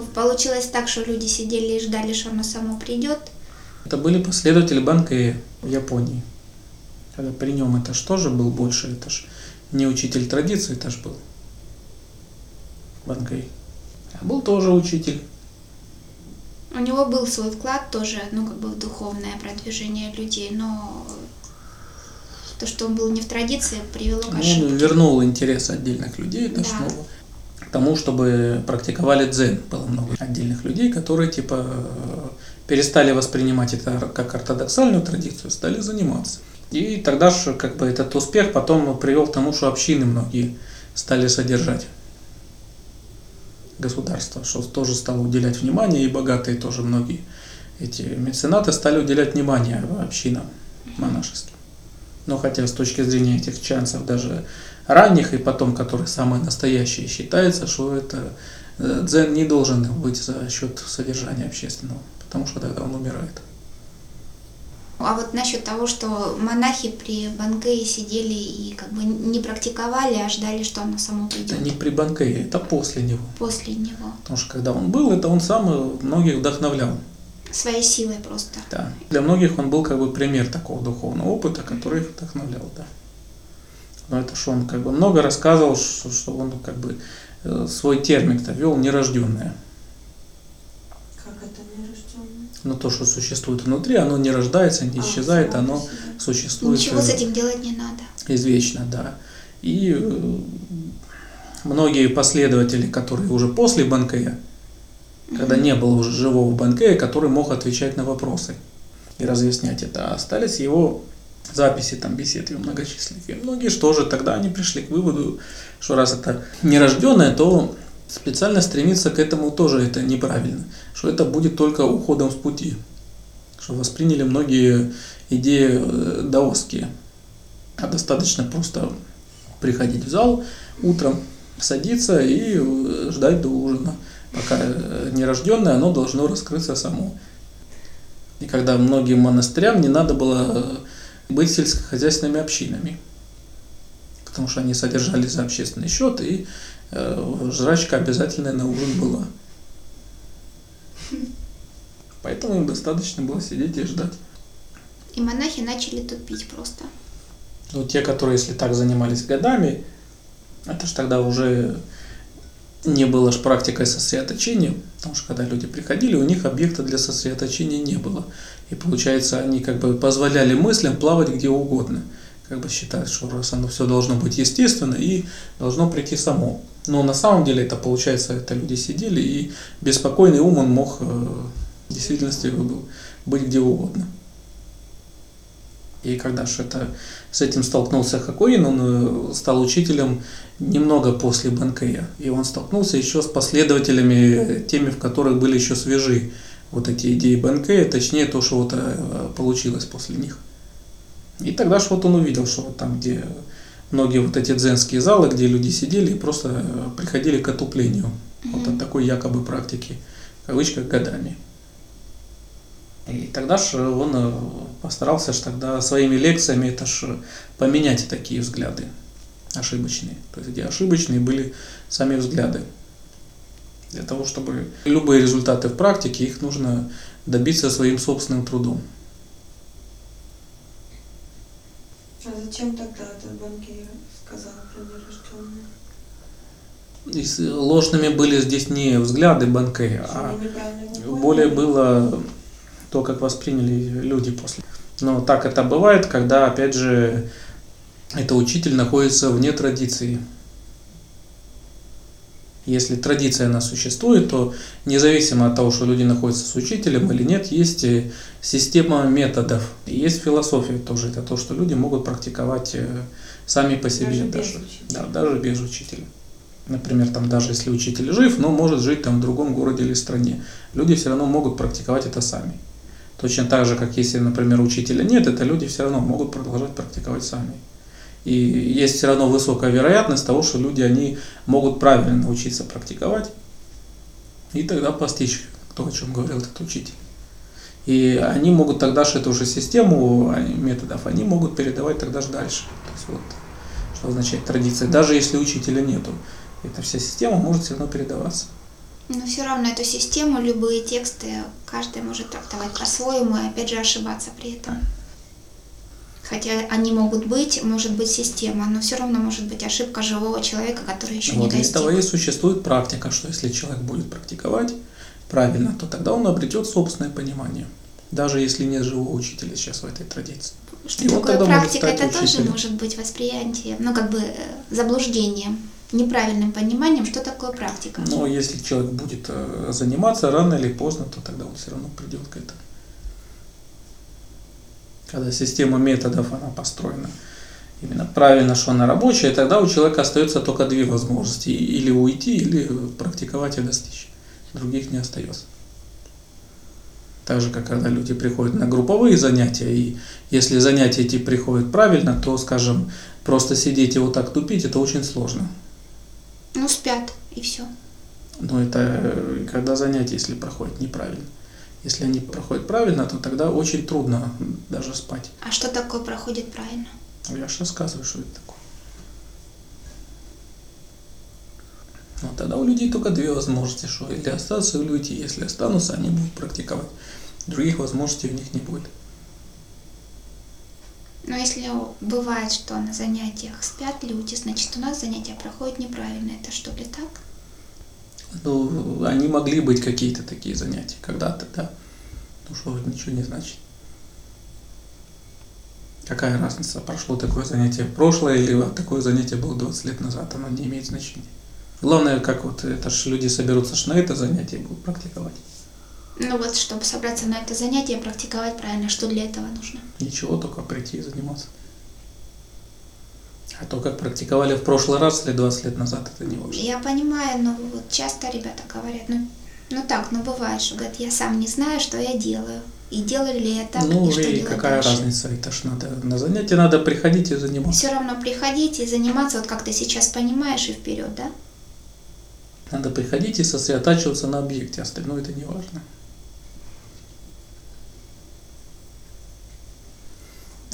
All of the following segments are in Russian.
Получилось так, что люди сидели и ждали, что оно само придет. Это были последователи Банкея в Японии. Когда при нем это что же был больше, это ж не учитель традиции, это ж был Банкей. А был тоже учитель. У него был свой вклад тоже, ну, как бы в духовное продвижение людей, но то, что он был не в традиции, привело к Он ошибке. вернул интерес отдельных людей это Да. снова тому, чтобы практиковали дзен. Было много отдельных людей, которые типа перестали воспринимать это как ортодоксальную традицию, стали заниматься. И тогда же как бы этот успех потом привел к тому, что общины многие стали содержать государство, что тоже стало уделять внимание, и богатые тоже многие эти меценаты стали уделять внимание общинам монашеским. Но хотя с точки зрения этих чанцев даже ранних и потом, которые самые настоящие, считается, что это э, дзен не должен быть за счет содержания общественного, потому что тогда он умирает. А вот насчет того, что монахи при Бангее сидели и как бы не практиковали, а ждали, что оно само придет Это не при Банкее, это после него. после него. Потому что когда он был, это он сам э, многих вдохновлял. Своей силой просто. Да. Для многих он был как бы пример такого духовного опыта, который их вдохновлял, да. Но это что он как бы много рассказывал, что, что он как бы э, свой термин-то вел нерожденное. Как это нерожденное? Но то, что существует внутри, оно не рождается, не А, исчезает, оно себе. существует Ничего с э, этим делать не надо. извечно, да. И э, многие последователи, которые уже после Банкея, когда не было уже живого Банкея, который мог отвечать на вопросы и разъяснять это, а остались его записи, там, бесед его многочисленных. И многие что же, тогда они пришли к выводу, что раз это нерожденное, то специально стремиться к этому тоже это неправильно, что это будет только уходом с пути, что восприняли многие идеи э, даосские, а достаточно просто приходить в зал утром, садиться и э, ждать до ужина. Пока э, нерожденное, оно должно раскрыться само. И когда многим монастырям не надо было быть сельскохозяйственными общинами, потому что они содержались за общественный счет, и э, жрачка обязательная на ужин была. Поэтому им достаточно было сидеть и ждать. И монахи начали тупить просто. Ну, те, которые, если так занимались годами, это ж тогда уже не было ж практикой сосредоточения, потому что когда люди приходили, у них объекта для сосредоточения не было. И получается, они как бы позволяли мыслям плавать где угодно. Как бы считают, что раз оно все должно быть естественно и должно прийти само. Но на самом деле это получается, это люди сидели, и беспокойный ум он мог э, в действительности был быть где угодно. И когда же это, с этим столкнулся Хакоин, он э, стал учителем немного после Банкея. И он столкнулся еще с последователями, э, теми, в которых были еще свежи вот эти идеи Банкея, точнее то, что вот э, получилось после них. И тогда же вот он увидел, что вот там, где многие вот эти дзенские залы, где люди сидели и просто приходили к отуплению вот от такой якобы практики, в кавычках, годами. И тогда же он э, постарался ж тогда своими лекциями это ж поменять такие взгляды ошибочные. То есть где ошибочные были сами взгляды. Для того, чтобы любые результаты в практике, их нужно добиться своим собственным трудом. А зачем тогда этот банкир сказал про нерожденное? И с- ложными были здесь не взгляды Банкея, а более было то, как восприняли люди после. Но так это бывает, когда, опять же, это учитель находится вне традиции. Если традиция она существует, то независимо от того, что люди находятся с учителем или нет, есть э, система методов. Есть философия тоже. Это то, что люди могут практиковать э, сами по себе. Даже без даже, учителя. да, даже без учителя. Например, там даже если учитель жив, но может жить там в другом городе или стране, люди все равно могут практиковать это сами. Точно так же, как если, например, учителя нет, это люди все равно могут продолжать практиковать сами. И есть все равно высокая вероятность того, что люди, они могут правильно научиться практиковать, и тогда постичь то, о чем говорил этот учитель. И они могут тогда же эту же систему они- методов, они могут передавать тогда же дальше. То есть вот, что означает традиция. Даже если учителя нету, эта вся система может все равно передаваться. Но все равно эту систему, любые тексты, каждый может трактовать по-своему и опять же ошибаться при этом. Хотя они могут быть, может быть система, но все равно может быть ошибка живого человека, который еще Вот не для достиг. этого и существует практика, что если человек будет практиковать правильно, то тогда он обретет собственное понимание. Даже если нет живого учителя сейчас в этой традиции. Что И такое может практика? Это тоже учителем. может быть восприятие, ну как бы э, заблуждением, неправильным пониманием, что такое практика. Но если человек будет э, заниматься рано или поздно, то тогда он все равно придет к этому. Когда система методов, она построена именно правильно, что она рабочая, тогда у человека остается только две возможности. Или уйти, или практиковать и достичь. Других не остается. Так же, как когда люди приходят на групповые занятия, и если занятия эти приходят правильно, то, скажем, просто сидеть и вот так тупить, это очень сложно. Ну спят и все. Но это э, когда занятия, если проходят неправильно. Если они проходят правильно, то тогда очень трудно даже спать. А что такое проходит правильно? Я же рассказываю, что это такое. Но тогда у людей только две возможности, что или остаться, или уйти. Если останутся, они будут практиковать. Других возможностей у них не будет. Но если бывает, что на занятиях спят люди, значит у нас занятия проходят неправильно. Это что ли так? Ну, они могли быть какие-то такие занятия когда-то, да. Ну что, ничего не значит. Какая разница, прошло такое занятие прошлое или такое занятие было 20 лет назад, оно не имеет значения. Главное, как вот это ж люди соберутся ж на это занятие будут практиковать. Ну вот, чтобы собраться на это занятие, практиковать правильно, что для этого нужно? Ничего, только прийти и заниматься. А то, как практиковали в прошлый раз или 20 лет назад, это не важно. Я понимаю, но вот часто ребята говорят, ну, ну так, ну бывает, что говорят, я сам не знаю, что я делаю. И делали ли я так, ну и что и какая дальше. разница, это ж надо, на занятие надо приходить и заниматься. Все равно приходить и заниматься, вот как ты сейчас понимаешь, и вперед, да? Надо приходить и сосредотачиваться на объекте, остальное это не важно.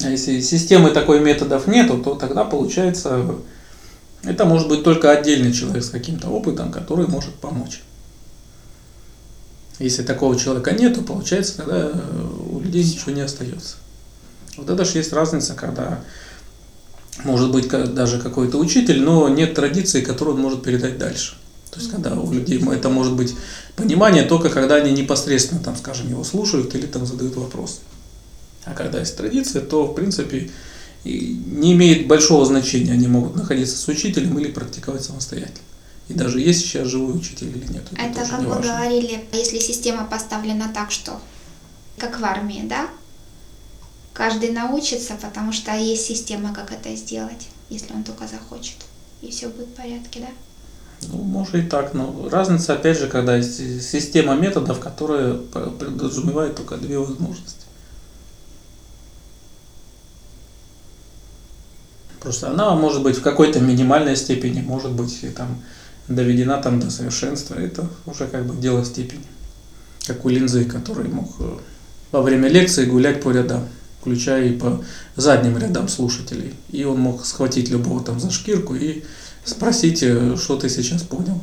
А если системы такой методов нету, то тогда получается, это может быть только отдельный человек с каким-то опытом, который может помочь. Если такого человека нету, получается, тогда у людей ничего не остается. Вот это же есть разница, когда может быть даже какой-то учитель, но нет традиции, которую он может передать дальше. То есть, когда у людей это может быть понимание только когда они непосредственно, там, скажем, его слушают или там задают вопросы. А когда есть традиция, то, в принципе, не имеет большого значения, они могут находиться с учителем или практиковать самостоятельно. И даже есть сейчас живой учитель или нет, это, Это, как вы важно. говорили, если система поставлена так, что как в армии, да? Каждый научится, потому что есть система, как это сделать, если он только захочет. И все будет в порядке, да? Ну, может и так, но разница, опять же, когда есть си- система методов, которая подразумевает только две возможности. Просто она может быть в какой-то минимальной степени, может быть и там доведена там до совершенства. Это уже как бы дело степени. Как у Линзы, который мог э, во время лекции гулять по рядам, включая и по задним рядам слушателей. И он мог схватить любого там за шкирку и спросить, э, что ты сейчас понял.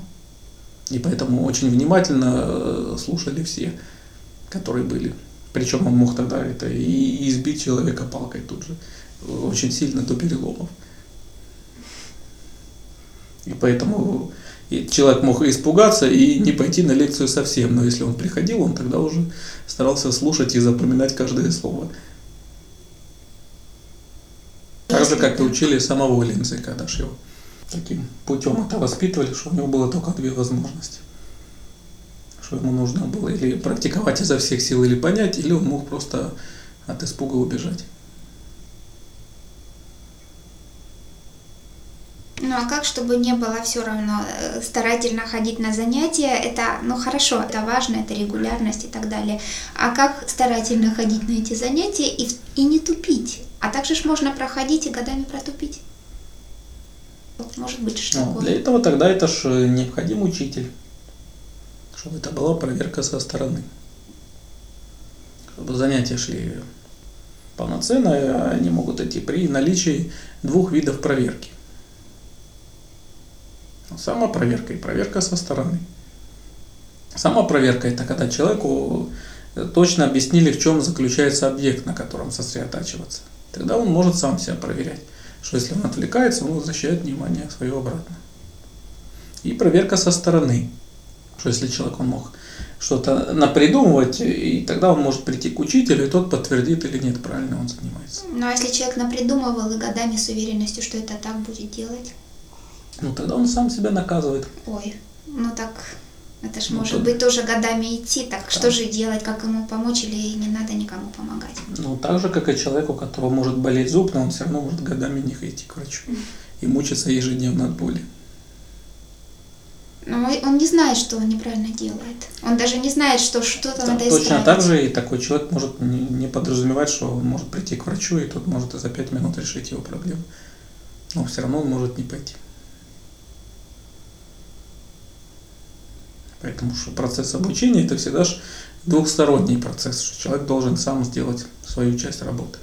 И поэтому очень внимательно э, слушали все, которые были. Причем он мог тогда это и избить человека палкой тут же, очень сильно до переломов. И поэтому человек мог испугаться и не пойти на лекцию совсем, но если он приходил, он тогда уже старался слушать и запоминать каждое слово. Так же, как и учили самого ж его таким путем это воспитывали, что у него было только две возможности. Что ему нужно было или практиковать изо всех сил, или понять, или он мог просто от испуга убежать. Ну а как, чтобы не было все равно э, старательно ходить на занятия, это, ну хорошо, это важно, это регулярность и так далее. А как старательно ходить на эти занятия и, и не тупить? А также ж можно проходить и годами протупить. Вот, Может быть, что Ну, такое. для этого тогда это ж э, необходим учитель, чтобы это была проверка со стороны. Чтобы занятия шли полноценно, а они могут идти при наличии двух видов проверки. Самопроверка и проверка со стороны. Сама проверка – это когда человеку э, точно объяснили, в чем заключается объект, на котором сосредотачиваться. Тогда он может сам себя проверять, что если он отвлекается, он возвращает внимание свое обратно. И проверка со стороны, что если человек он мог что-то напридумывать, и тогда он может прийти к учителю, и тот подтвердит или нет, правильно он занимается. Ну а если человек напридумывал и годами с уверенностью, что это так будет делать? Ну тогда он сам себя наказывает. Ой, ну так это ж Ну, может то- быть тоже годами идти, так что же делать, как ему помочь или не надо никому помогать? Ну, так же, как и человек, у которого может болеть зуб, но он все равно может годами не идти к врачу и мучиться ежедневно от боли. Но он не знает, что он неправильно делает. Он даже не знает, что что-то Так, надо точно исправить. так же и такой человек может не подразумевать, что он может прийти к врачу, и тот может за пять минут решить его проблему. Но все равно он может не пойти. Поэтому что процесс обучения это всегда же двухсторонний процесс, что человек должен сам сделать свою часть работы.